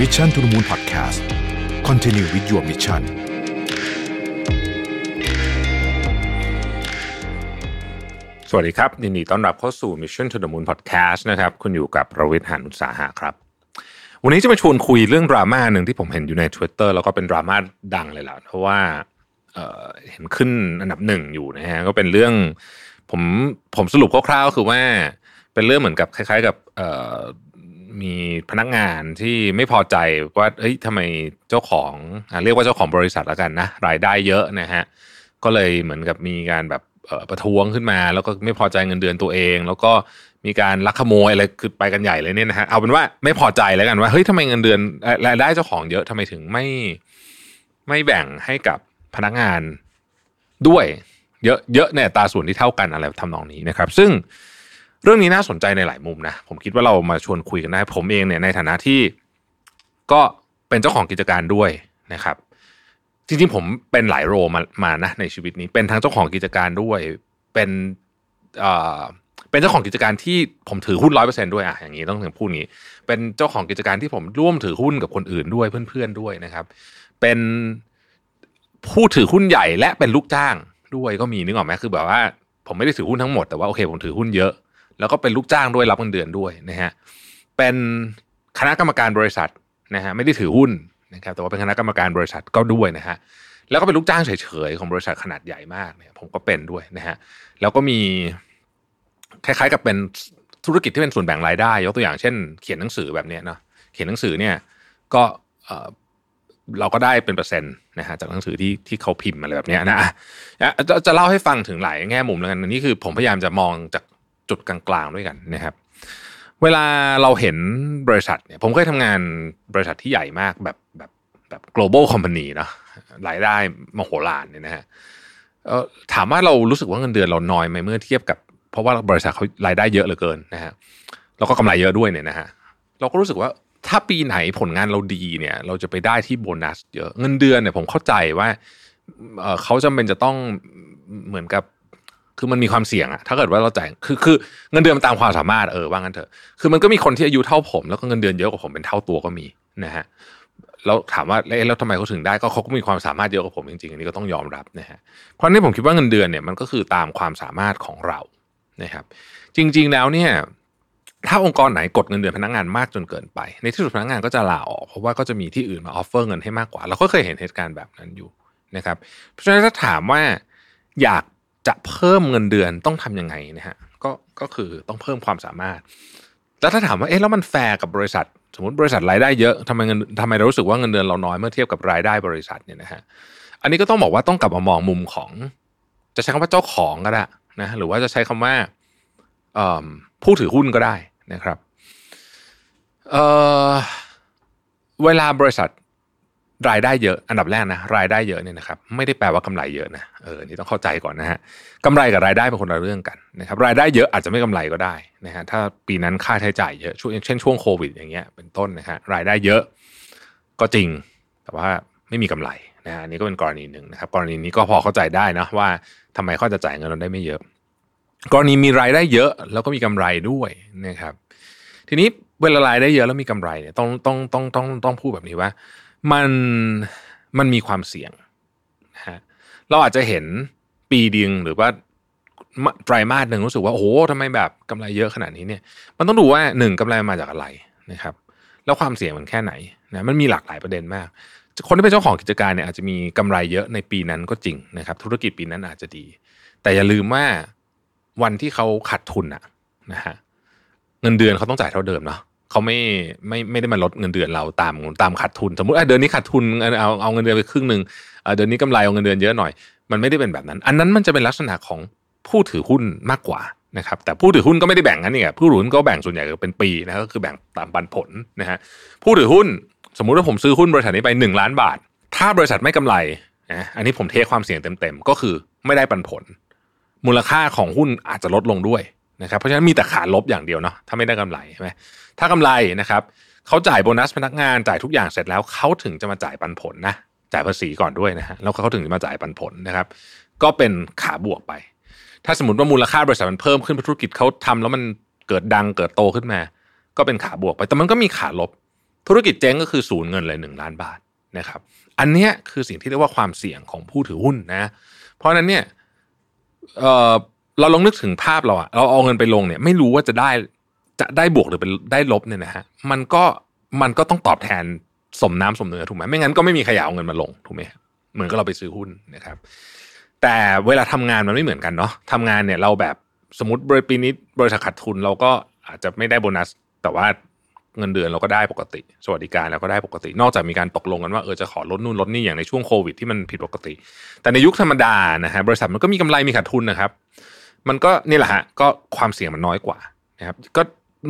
Mission to the Moon Podcast Continue with your mission สวัสดีครับยินดีต้อนรับเข้าสู่ Mission to the Moon Podcast นะครับ คุณอยู่กับประวิทย์หานุสาหะครับ วันนี้จะมาชวนคุยเรื่องดราม่าหนึ่งที่ผมเห็นอยู่ใน Twitter แล้วก็เป็นดราม่าดังเลยล่ะเพราะว่าเเห็นขึ้นอันดับหนึ่งอยู่นะฮะก็เป็นเรื่องผมผมสรุปคร่าวๆคือว่าเป็นเรื่องเหมือนกับคล้าย ๆ กับ มีพนักงานที่ไม่พอใจว่าเฮ้ยทำไมเจ้าของอเรียกว่าเจ้าของบริษัทแล้วกันนะรายได้เยอะนะฮะก็เลยเหมือนกับมีการแบบประท้วงขึ้นมา แล้วก็ไม่พอใจเงินเดือนตัวเอง แล้วก็มีการลักขโมยอะไรคือไปกันใหญ่เลยเนี่ยนะฮะเอาเป็นว่าไม่พอใจแล้วกันว่าเฮ้ยทำไมเงินเดือนรายได้เจ้าของเยอะทำไมถึงไม่ไม่แบ่งให้กับพนักงานด้วย เยอะเยอะในตาส่วนที่เท่ากันอะไรทำนองนี้นะครับ ซึ่ง เรื่องนี้น่าสนใจในหลายมุมนะผมคิดว่าเรามาชวนคุยกันได้ผมเองเนี่ยในฐานะที่ก็เป็นเจ้าของกิจการด้วยนะครับจริงๆผมเป็นหลายโรมามานะในชีวิตนี้เป็นทั้งเจ้าของกิจการด้วย เป็นเอ่อเป็นเจ้าของกิจการที่ผมถือหุ้นร้อยเปอร์เซ็นด้วยอะอย่างนี้ต้องถึงพูดนี้ เป็นเจ้าของกิจการที่ผมร่วมถือหุ้นกับคนอื่นด้วยเพื่อนๆด้วยนะครับ เป็นผู้ถือหุ้นใหญ่และเป็นลูกจ้างด้วยก็มีนึกออกไหมคือแบบว่า ผมไม่ได้ถือหุ้นทั้งหมดแต่ว่าโอเคผมถือหุ้นเยอะ แล้วก็เป็นลูกจ้างด้วยรับเงินเดือนด้วยนะฮะเป็นคณะกรรมการบริษัทนะฮะไม่ได้ถือหุ้นนะครับแต่ว่าเป็นคณะกรรมการบริษัทก็ด้วยนะฮะแล้วก็เป็นลูกจ้างเฉยๆของบริษัทขนาดใหญ่มากเนี่ยผมก็เป็นด้วยนะฮะแล้วก็มีคล้ายๆกับเป็นธุรกิจที่เป็นส่วนแบ่งรายได้ ยกตัวอย่างเช่น เขียนหนังสือแบบเนี้ยเนาะเขียนหนังสือเนี่ยก็เอ่อเราก็ได้เป็นเปอร์เซ็นต์นะฮะจากหนังสือที่ที่เขาพิมพ์อะไรแบบเนี้ยนะอะจะจะเล่าให้ฟังถึงหลายแง่มุมแล้วกันนนี้คือผมพยายามจะมองจาก จุดกลางๆด้วยกันนะครับเวลาเราเห็นบริษัทเนี่ยผมเคยทำงานบริษัทที่ใหญ่มากแบบแบบแบบ global company เนะรายได้มโหฬารเนี่ยนะฮะถามว่าเรารู้สึกว่าเงินเดือนเราน้อยไหมเมื่อเทียบกับ เพราะว่าบริษัทเขารายได้เยอะเหลือเกินนะฮะแล้วก็กำไรเยอะด้วยเนี่ยนะฮะเราก็รู้สึกว่าถ้าปีไหนผลงานเราดีเนี่ย เราจะไปได้ที่โบนัสเยอะเงินเดือนเนี่ยผมเข้าใจว่าเอ่อเขาจำเป็นจะต้องเหมือนกับ คือมันมีความเสี่ยงอะถ้าเกิดว่าเราจ่ายคือคือเงินเดือนมันตามความสามารถเออว่างั้นเถอะคือมันก็มีคนที่อายุเท่าผม แล้วก็เงินเดือนเยอะกว่าผมเป็นเท่าตัวก็มีนะฮะแล้วถามว่าแล้วทำไมเขาถึงได้ก็เขาก็มีความสามารถเยอะกว่าผมจริงๆอันนี้ก็ต้องยอมรับนะฮะเพราะนี่ผมคิดว่าเงินเดือนเนี่ยมันก็คือตามความสามารถของเรานะครับ จริง ๆแล้วเนี่ย ถ้าองค์กรไหนกดเงินเดือนพนักงานมากจนเกินไป ในที่สุดพนักงานก็จะลาออกเพราะว่าก็จะมีที่อื่นมา offer เงินให้มากกว่าเราก็เคยเห็นเหตุการณ์แบบนั้นอยู่นะครับ เพราะฉะนั้นถ้าถามว่าอยาก จะเพิ่มเงินเดือนต้องทำยังไงนะฮะก็ก็คือต้องเพิ่มความสามารถ แล้วถ้าถามว่าเอ๊ะแล้วมันแฟร์กับบริษัท สมมติบริษัทรายได้เยอะทำไมเงินทำไมเรารู้สึกว่าเงินเดือนเราน้อยเมื่อเทียบกับรายได้บริษัทเนี่ยนะฮะอันนี้ก็ต้องบอกว่าต้องกลับมามองมุมของ จะใช้คำว่าเจ้าของก็ได้นะหรือว่าจะใช้คำว่าผู้ถือหุ้นก็ได้นะครับเเวลาบริษัท รายได้เยอะอันดับแรกนะรายได้เยอะเนี่ยนะครับไม่ได้แปลว่ากำไรเยอะนะเออนี่ต้องเข้าใจก่อนนะฮะกำไรกับรายได้เป็นคนละเรื่องกันนะครับรายได้เยอะอาจจะไม่กำไรก็ได้นะฮะถ้าปีนั้นค่าใช้จ่ายเยอะช่วงเช่นช่วงโควิดอย่างเงี้ยเป็นต้นนะฮะรายได้เยอะก็จริง แต่ว่าไม่มีกำไรนะฮะอันนี้ก็เป็นกรณีหนึ่งนะครับกรณีนี้ก็พอเข้าใจได้นะว่าทำไมเขาจะจ่ายเงินเราได้ไม่เยอะ กรณีมีรายได้เยอะแล้วก็มีกำไรด้วยนะครับทีนี้เวลารายได้เยอะแล้วมีกำไรเนี่ยต้องต้องต้องต้องต้องพูดแบบนี้ว่า มันมันมีความเสี่ยงนะฮะเราอาจจะเห็นปีเดียงหรือว่าไตรมาสหนึ่งรู้สึกว่าโอ้โหทำไมแบบกำไรเยอะขนาดนี้เนี่ย มันต้องดูว่าหนึ่งกำไรมาจากอะไรนะครับ แล้วความเสี่ยงมันแค่ไหนนะมันมีหลากหลายประเด็นมาก คนที่เป็นเจ้าของกิจการเนี่ยอาจจะมีกำไรเยอะในปีนั้นก็จริงนะครับ ธุรกิจปีนั้นอาจจะดี แต่อย่าลืมว่าวันที่เขาขาดทุนอะนะฮะเงินเดือนเขาต้องจ่ายเท่าเดิมเนาะ เขาไม่ไม่ไม่ได้มาลดเงินเดือนเราตามตามขาดทุน สมมติเดือนนี้ขาดทุนเอาเอาเงินเดือนไปครึ่งหนึ่งเดือนนี้กำไรเอาเงินเดือนเยอะหน่อย มันไม่ได้เป็นแบบนั้น อันนั้นมันจะเป็นลักษณะของผู้ถือหุ้นมากกว่านะครับแต่ผู้ถือหุ้นก็ไม่ได้แบ่งกันนี่ไงผู้ถือหุ้นก็แบ่งส่วนใหญ่ก็เป็นปีนะก็คือแบ่งตามปันผลนะฮะผู้ถือหุ้นสมมุติว่าผมซื้อหุ้นบริษัทนี้ไปหนึ่งล้านบาท ถ้าบริษัทไม่กำไรนะอันนี้ผมเทความเสี่ยงเต็มๆก็คือไม่ได้ปันผล มูลค่าของหุ้นอาจจะลดลงด้วย นะครับเพราะฉะนั้นมีแต่ขาลบอย่างเดียวเนาะถ้าไม่ได้กำไรใช่ไหมถ้ากำไรนะครับเขาจ่ายโบนัสพนักงานจ่ายทุกอย่างเสร็จแล้วเขาถึงจะมาจ่ายปันผลนะจ่ายภาษีก่อนด้วยนะฮะแล้วเขาถึงจะมาจ่ายปันผลนะครับ ก็เป็นขาบวกไป ถ้าสมมติว่ามูลค่าบริษัทมันเพิ่มขึ้นธุรกิจเขาทำแล้วมันเกิดดังเกิดโตขึ้นมา ก็เป็นขาบวกไป แต่มันก็มีขาลบ ธุรกิจเจ๊งก็คือศูนย์เงินเลยหนึ่งล้านบาทนะครับ อันนี้คือสิ่งที่เรียกว่าความเสี่ยงของผู้ถือหุ้นนะ เพราะฉะนั้นเนี่ย เราลองนึกถึงภาพเราอะเราเอาเงินไปลงเนี่ย ไม่รู้ว่าจะได้จะได้บวกหรือเป็นได้ลบเนี่ยนะฮะมันก็มันก็ต้องตอบแทนสมน้ำสมเนื้อถูกไหมไม่งั้นก็ไม่มีใครอยาเอาเงินมาลงถูกไหมเหมือนก็เราไปซื้อหุ้นนะครับ แต่เวลาทำงานมันไม่เหมือนกันเนาะทำงานเนี่ยเราแบบสมมติบริปีนี้บริษัทขาดทุนเราก็อาจจะไม่ได้โบนัส แต่ว่าเงินเดือนเราก็ได้ปกติ สวัสดิการเราก็ได้ปกติ นอกจากมีการตกลงกันว่าเออจะขอลดนู่นลดนี่อย่างในช่วงโควิดที่มันผิดปกติ แต่ในยุคธรรมดานะฮะบริษัทมันก็มีกำไรมีขาดทุนนะครับ มันก็นี่แหละฮะก็ความเสี่ยงมันน้อยกว่านะครับ ก็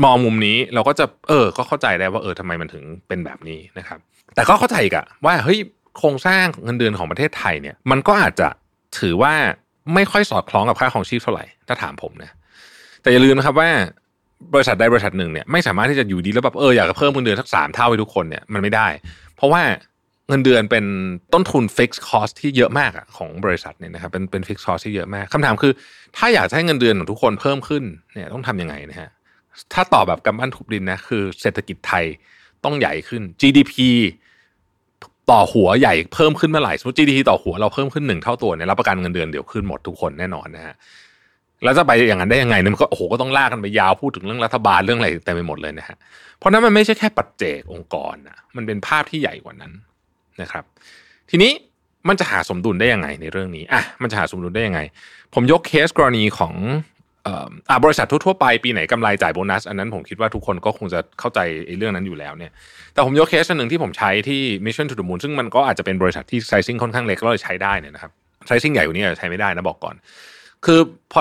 มองมุมนี้เราก็จะเออก็เข้าใจได้ว่าเออทำไมมันถึงเป็นแบบนี้นะครับ แต่ก็เข้าใจอีกอะว่าเฮ้ยโครงสร้างเงินเดือนของประเทศไทยเนี่ย มันก็อาจจะถือว่าไม่ค่อยสอดคล้องกับค่าครองชีพเท่าไหร่ถ้าถามผมนะแต่อย่าลืมนะครับว่าบริษัทใดบริษัทหนึ่งเนี่ยไม่สามารถที่จะอยู่ดีๆแล้วแบบเอออยากจะเพิ่มเงินเดือนสักสามเท่าให้ทุกคนเนี่ยมันไม่ได้ เพราะว่า เงินเดือนเป็นต้นทุน fixed cost ที่เยอะมากอะของบริษัทเนี่ยนะครับเป็นเป็น fixed cost ที่เยอะมากคำถามคือ ถ้าอยากให้เงินเดือนของทุกคนเพิ่มขึ้นเนี่ยต้องทํำยังไงนะฮะถ้าตอบแบบกำบั้นทุบดินนะคือเศรษฐกิจไทยต้องใหญ่ขึ้น GDP ต่อหัวใหญ่เพิ่มขึ้นเมื่อไหร่สมมติ GDP ต่อหัวเราเพิ่มขึ้นหนึ่งเท่าตัวเนี่ยรับประกันเงินเดือนเดี๋ยวขึ้นหมดทุกคนแน่นอนนะฮะแล้วจะไปอย่างนั้นได้ยังไงเนี่ยมันก็โอ้โหก็ต้องลากกันไปยาวพูดถึงเรื่องรัฐบาลเรื่องอะไรเต็มไปหมดเลยนะฮะเพราะนั้นมันไม่ใช่แค่ปัจเจกองค์กรนะมันเป็นภาพที่ใหญ่กว่านั้น นะครับ ทีนี้มันจะหาสมดุลได้ยังไงในเรื่องนี้อะมันจะหาสมดุลได้ยังไง ผมยกเคสกรณีของอ่าบริษัททั่วๆไปปีไหนกำไรจ่ายโบนัส อันนั้นผมคิดว่าทุกคนก็คงจะเข้าใจเรื่องนั้นอยู่แล้วเนี่ยแต่ผมยกเคสหนึ่งที่ผมใช้ที่ Mission to the Moon ซึ่งมันก็อาจจะเป็นบริษัทที่ไซซิ่งค่อนข้างเล็กก็เลยใช้ได้เนี่ยนะครับไซซิ่งใหญ่กว่านี้ใช้ไม่ได้นะบอกก่อน คือพอ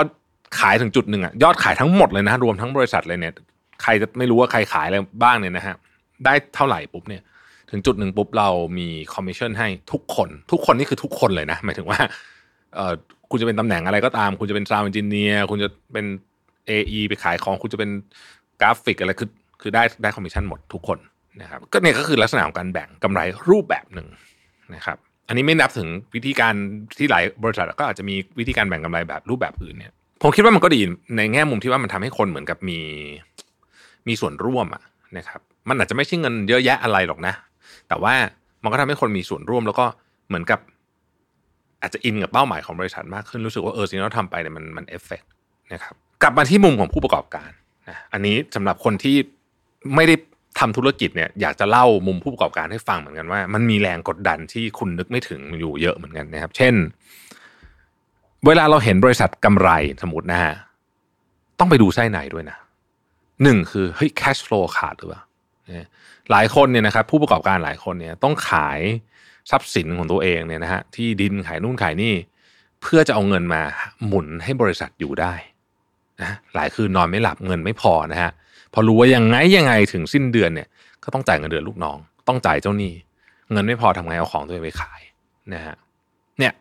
ขายถึงจุดหนึ่งอะยอดขายทั้งหมดเลยนะรวมทั้งบริษัทเลยเนี่ยใครจะไม่รู้ว่าใครขายอะไรบ้างเนี่ยนะฮะได้เท่าไหร่ปุ๊บเนี่ย ถึงจุดหนึ่งปุ๊บเรามีคอมมิชชั่นให้ทุกคน ทุกคนนี่คือทุกคนเลยนะ หมายถึงว่าเออคุณจะเป็นตำแหน่งอะไรก็ตาม คุณจะเป็น sound engineer คุณจะเป็น AE ไปขายของคุณจะเป็นกราฟิกอะไรคือคือได้ได้คอมมิชชั่นหมดทุกคนนะครับก็เนี่ยก็คือลักษณะของการแบ่งกำไรรูปแบบหนึ่งนะครับ อันนี้ไม่นับถึงวิธีการที่หลายบริษัทก็อาจจะมีวิธีการแบ่งกำไรแบบรูปแบบอื่นเนี่ย ผมคิดว่ามันก็ดีในแง่มุมที่ว่ามันทำให้คนเหมือนกับมีมีส่วนร่วมอะนะครับ มันอาจจะไม่ใช่เงินเยอะแยะอะไรหรอกนะ แต่ว่ามันก็ทำให้คนมีส่วนร่วม แล้วก็เหมือนกับ อาจจะอินกับเป้าหมายของบริษัทมากขึ้นรู้สึกว่าเออสิ่งที่เราทำไปเนี่ยมันมันเอฟเฟกนะครับกลับมาที่มุมของผู้ประกอบการนะอันนี้สำหรับคนที่ไม่ได้ทำธุรกิจเนี่ยอยากจะเล่ามุมผู้ประกอบการให้ฟังเหมือนกันว่า มันมีแรงกดดันที่คุณนึกไม่ถึงอยู่เยอะเหมือนกันนะครับ เช่น เวลาเราเห็นบริษัทกำไรสมมตินะฮะต้องไปดูไส้ในด้วยนะหนึ่งคือเฮ้ย cash flow ขาดหรือเปล่า หลายคนเนี่ยนะครับผู้ประกอบการหลายคนเนี่ยต้องขายทรัพย์สินของตัวเองเนี่ยนะฮะที่ดินขายนู่นขายนี่ เพื่อจะเอาเงินมาหมุนให้บริษัทอยู่ได้นะหลายคืนนอนไม่หลับเงินไม่พอนะฮะพอรู้ว่ายังไงยังไงถึงสิ้นเดือนเนี่ย ก็ต้องจ่ายเงินเดือนลูกน้อง ต้องจ่ายเจ้าหนี้ เงินไม่พอทำไงเอาของตัวเองไปขายนะฮะเนี่ย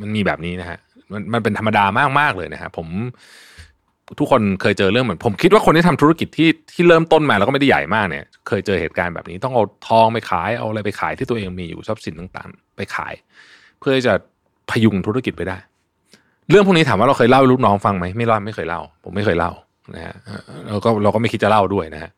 มันมีแบบนี้นะฮะมันมันเป็นธรรมดามากมากเลยนะฮะผม ทุกคนเคยเจอเรื่องเหมือนผมคิดว่าคนที่ทำธุรกิจที่ที่เริ่มต้นมาแล้วก็ไม่ได้ใหญ่มากเนี่ย เคยเจอเหตุการณ์แบบนี้ต้องเอาทองไปขายเอาอะไรไปขายที่ตัวเองมีอยู่ทรัพย์สินต่างๆ ไปขาย เพื่อจะพยุงธุรกิจไปได้ เรื่องพวกนี้ถามว่าเราเคยเล่าให้ลูกน้องฟังไหมไม่เล่าไม่เคยเล่า ผมไม่เคยเล่านะฮะเราก็เราก็ไม่คิดจะเล่าด้วยนะฮะ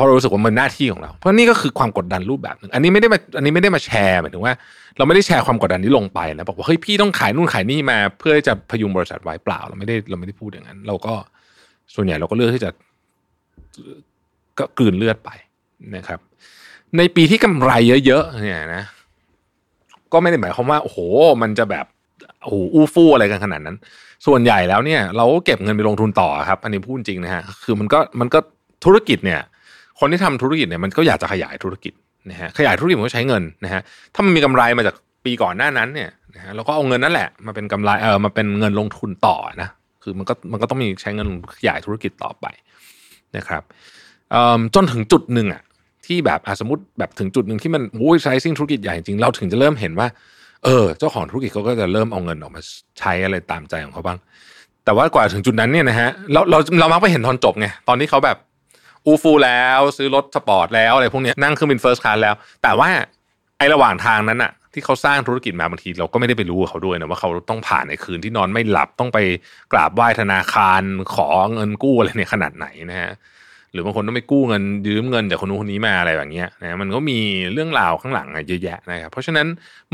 เพราะเรารู้สึกว่ามันหน้าที่ของเรา เพราะนี่ก็คือความกดดันรูปแบบหนึ่งอันนี้ไม่ได้มาอันนี้ไม่ได้มาแชร์หมายถึงว่า เราไม่ได้แชร์ความกดดันนี้ลงไปนะบอกว่าเฮ้ยพี่ต้องขายนู่นขายนี่มา เพื่อจะพยุงบริษัทไว้เปล่า เราไม่ได้เราไม่ได้พูดอย่างนั้น เราก็ส่วนใหญ่เราก็เลือกที่จะก็กลืนเลือดไปนะครับ ในปีที่กำไรเยอะๆเนี่ยนะ ก็ไม่ได้หมายความว่าโอ้โห มันจะแบบโอ้โหอู้ฟู่อะไรกันขนาดนั้น ส่วนใหญ่แล้วเนี่ย เราก็เก็บเงินไปลงทุนต่อครับ อันนี้พูดจริงนะฮะคือมันก็มันก็ธุรกิจเนี่ย คนที่ทำธุรกิจเนี่ยมันก็อยากจะขยายธุรกิจนะฮะขยายธุรกิจมันก็ใช้เงินนะฮะถ้ามันมีกำไรมาจากปีก่อนหน้านั้นเนี่ยนะฮะเราก็เอาเงินนั่นแหละมาเป็นกำไรเออมาเป็นเงินลงทุนต่อนะคือมันก็มันก็ต้องมีใช้เงินขยายธุรกิจต่อไปนะครับจนถึงจุดหนึ่งอะที่แบบสมมติแบบถึงจุดหนึ่งที่มันโอ้ยไซซิ่งธุรกิจใหญ่จริงเราถึงจะเริ่มเห็นว่า เออ เจ้าของธุรกิจเขาก็จะเริ่มเอาเงินออกมาใช้อะไรตามใจของเขาบ้าง แต่ว่ากว่าถึงจุดนั้นเนี่ยนะฮะเราเราเรามักไปเห็นตอนจบไงตอนที่เขาแบบ อู้ฟู่แล้วซื้อรถสปอร์ตแล้วอะไรพวกนี้นั่งเครื่องบิน first class แล้ว แต่ว่าไอ้ระหว่างทางนั้นอะที่เขาสร้างธุรกิจมาบางที เราก็ไม่ได้ไปรู้เขาด้วยนะว่าเขาต้องผ่านในคืนที่นอนไม่หลับต้องไปกราบไหว้ธนาคารขอเงินกู้อะไรเนี่ยขนาดไหนนะฮะหรือบางคนต้องไปกู้เงินยืมเงินจากคนนู้นคนนี้มาอะไรแบบนี้นะมันก็มีเรื่องราวข้างหลังเยอะแยะนะครับเพราะฉะนั้น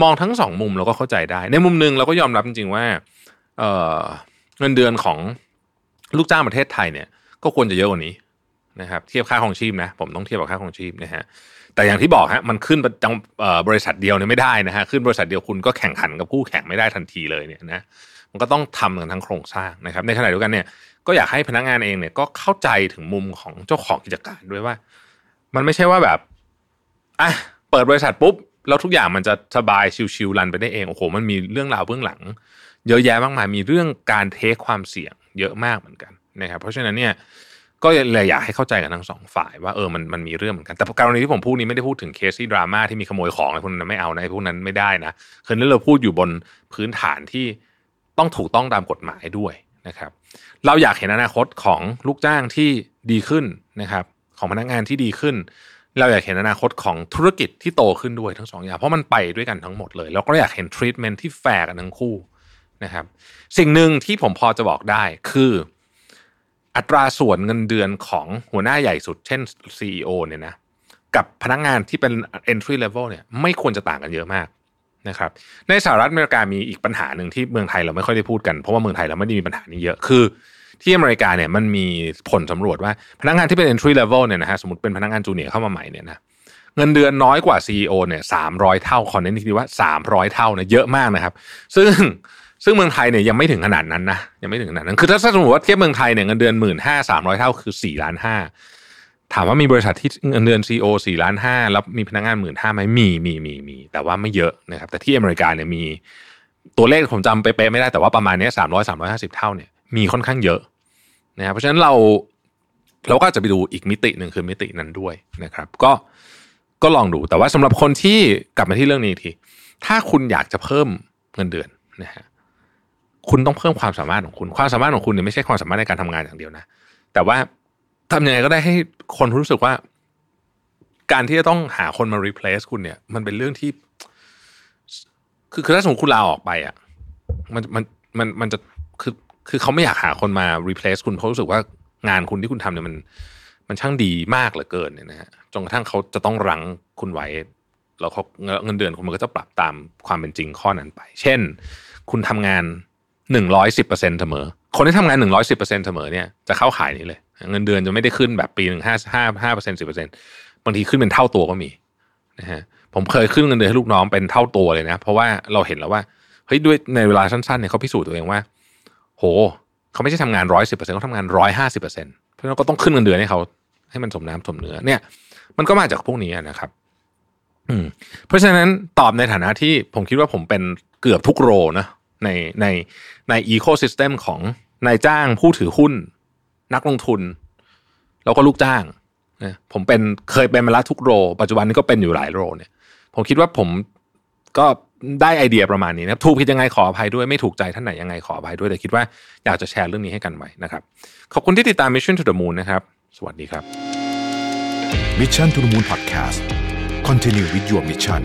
มองทั้งสองมุมเราก็เข้าใจได้ ในมุมหนึ่งเราก็ยอมรับจริงๆว่าเเงินเดือนของลูกจ้างประเทศไทยเนี่ย ก็ควรจะเยอะกว่านี้ นะครับเทียบค่าของชีพนะผมต้องเทียบกับค่าของชีพนะฮะแต่อย่างที่บอกฮะมันขึ้นจังบริษัทเดียวเนี่ยไม่ได้นะฮะขึ้นบริษัทเดียวคุณก็แข่งขันกับคู่แข่งไม่ได้ทันทีเลยเนี่ยนะมันก็ต้องทำกันทั้งโครงสร้างนะครับ ในขณะเดียวกันเนี่ยก็อยากให้พนักงานเองเนี่ยก็เข้าใจถึงมุมของเจ้าของกิจการด้วยว่า มันไม่ใช่ว่าแบบอะเปิดบริษัทปุ๊บแล้วทุกอย่างมันจะสบายชิวๆรันไปได้เองโอ้โหมันมีเรื่องราวเบื้องหลัง เยอะแยะมากมายมีเรื่องการเทคความเสี่ยง เยอะมากเหมือนกันนะครับ เพราะฉะนั้นเนี่ย ก็เลยอยากให้เข้าใจกันทั้งสองฝ่ายว่าเออมันมันมีเรื่องเหมือนกันแต่กรณีที่ผมพูดนี้ไม่ได้พูดถึงเคสที่ดราม่าที่มีขโมยของอะไรพวกนั้นไม่เอานะพวกนั้นไม่ได้นะคือนี่เราพูดอยู่บนพื้นฐานที่ต้องถูกต้องตามกฎหมายด้วยนะครับ เราอยากเห็นอนาคตของลูกจ้างที่ดีขึ้นนะครับ ของพนักงานที่ดีขึ้น เราอยากเห็นอนาคตของธุรกิจที่โตขึ้นด้วยทั้งสองอย่างเพราะมันไปด้วยกันทั้งหมดเลยเราก็อยากเห็นทรีทเมนที่แฟร์กันทั้งคู่นะครับ สิ่งหนึ่งที่ผมพอจะบอกได้คือ อัตราส่วนเงินเดือนของหัวหน้าใหญ่สุด เช่น CEO เนี่ยนะกับพนักงานที่เป็น entry level เนี่ยไม่ควรจะต่างกันเยอะมากนะครับในสหรัฐอเมริกามีอีกปัญหาหนึ่งที่เมืองไทยเราไม่ค่อยได้พูดกันเพราะว่าเมืองไทยเราไม่ได้มีปัญหานี้เยอะคือ ที่อเมริกาเนี่ยมันมีผลสำรวจว่าพนักงานที่เป็น entry level เนี่ยนะฮะสมมติเป็นพนักงานจูเนียร์เข้ามาใหม่เนี่ยนะเงินเดือนน้อยกว่า CEO เนี่ยสามร้อยเท่าขอเน้นทีว่าสามร้อยเท่านี่ยเยอะมากนะครับ ซึ่ง ซึ่งเมืองไทยเนี่ยยังไม่ถึงขนาดนั้นนะยังไม่ถึงขนาดนั้นคือถ้าสมมติว่าเทียบเมืองไทยเนี่ยเงินเดือนหมื่นห้าสามร้อยเท่าคือสี่ล้านห้าถามว่ามีบริษัทที่เงินเดือนซีโอสี่ล้านห้าแล้วมีพนักงานหมื่นห้าไหมมีมีมีมีแต่ว่าไม่เยอะนะครับ แต่ที่อเมริกาเนี่ยมีตัวเลขผมจำไปเป๊ะไม่ได้แต่ว่าประมาณนี้สามร้อยสามร้อยห้าสิบเท่าเนี่ยมีค่อนข้างเยอะนะครับเพราะฉะนั้นเราเราก็จะไปดูอีกมิติหนึ่งคือมิตินั้นด้วยนะครับ ก็ก็ลองดูแต่ว่าสำหรับคนที่กลับมาที่เรื่องนี้ที ถ้าคุณอยากจะเพิ่มเงินเดือนนะฮะ คุณต้องเพิ่มความสามารถของคุณ ความสามารถของคุณเนี่ยไม่ใช่ความสามารถในการทำงานอย่างเดียวนะ แต่ว่าทำยังไงก็ได้ให้คนรู้สึกว่า การที่จะต้องหาคนมา replace คุณเนี่ย มันเป็นเรื่องที่ คือคือถ้าสมมติคุณลาออกไปอะ มันมันมันมันจะคือคือเขาไม่อยากหาคนมา replace คุณเพราะรู้สึกว่างานคุณที่คุณทำเนี่ยมัน มันช่างดีมากเหลือเกินเนี่ยนะฮะจนกระทั่งเขาจะต้องรั้งคุณไว้แล้วเขาเงินเดือนคุณมันก็จะปรับตามความเป็นจริงข้อนั้นไป เช่น คุณทำงาน หนึ่งร้อยสิบเปอร์เซ็นเสมอ คนที่ทำงานหนึ่งร้อยสิบเปอร์เซ็นเสมอเนี่ยจะเข้าขายนี้เลย เงินเดือนจะไม่ได้ขึ้นแบบปีหนึ่งห้าห้าห้าเปอร์เซ็นสิบเปอร์เซ็นบางทีขึ้นเป็นเท่าตัวก็มีนะฮะผมเคยขึ้นเงินเดือนให้ลูกน้องเป็นเท่าตัวเลยนะ เพราะว่าเราเห็นแล้วว่าเฮ้ยด้วยในเวลาสั้นๆเนี่ยเขาพิสูจน์ตัวเองว่า โห เขาไม่ใช่ทำงานร้อยสิบเปอร์เซ็นต์เขาทำงานร้อยห้าสิบเปอร์เซ็นต์เพราะฉะนั้นก็ต้องขึ้นเงินเดือนให้เขาให้มันสมน้ำสมเนื้อเนี่ย มันก็มาจากพวกนี้นะครับ อืม เพราะฉะนั้นตอบในฐานะที่ผมคิดว่าผมเป็นเกือบทุกโรนะ ในในในอีโคซิสเต็มของนายจ้างผู้ถือหุ้น นักลงทุน แล้วก็ลูกจ้างนะผมเป็นเคยเป็นมาแล้วทุกโร ปัจจุบันนี้ก็เป็นอยู่หลายโรเนี่ย ผมคิดว่าผมก็ได้ไอเดียประมาณนี้นะถูกผิดยังไงขออภัยด้วยไม่ถูกใจท่านไหนยังไงขออภัยด้วยแต่คิดว่าอยากจะแชร์เรื่องนี้ให้กันไว้นะครับ ขอบคุณที่ติดตาม Mission to the Moon นะครับ สวัสดีครับ Mission to the Moon Podcast Continue with your mission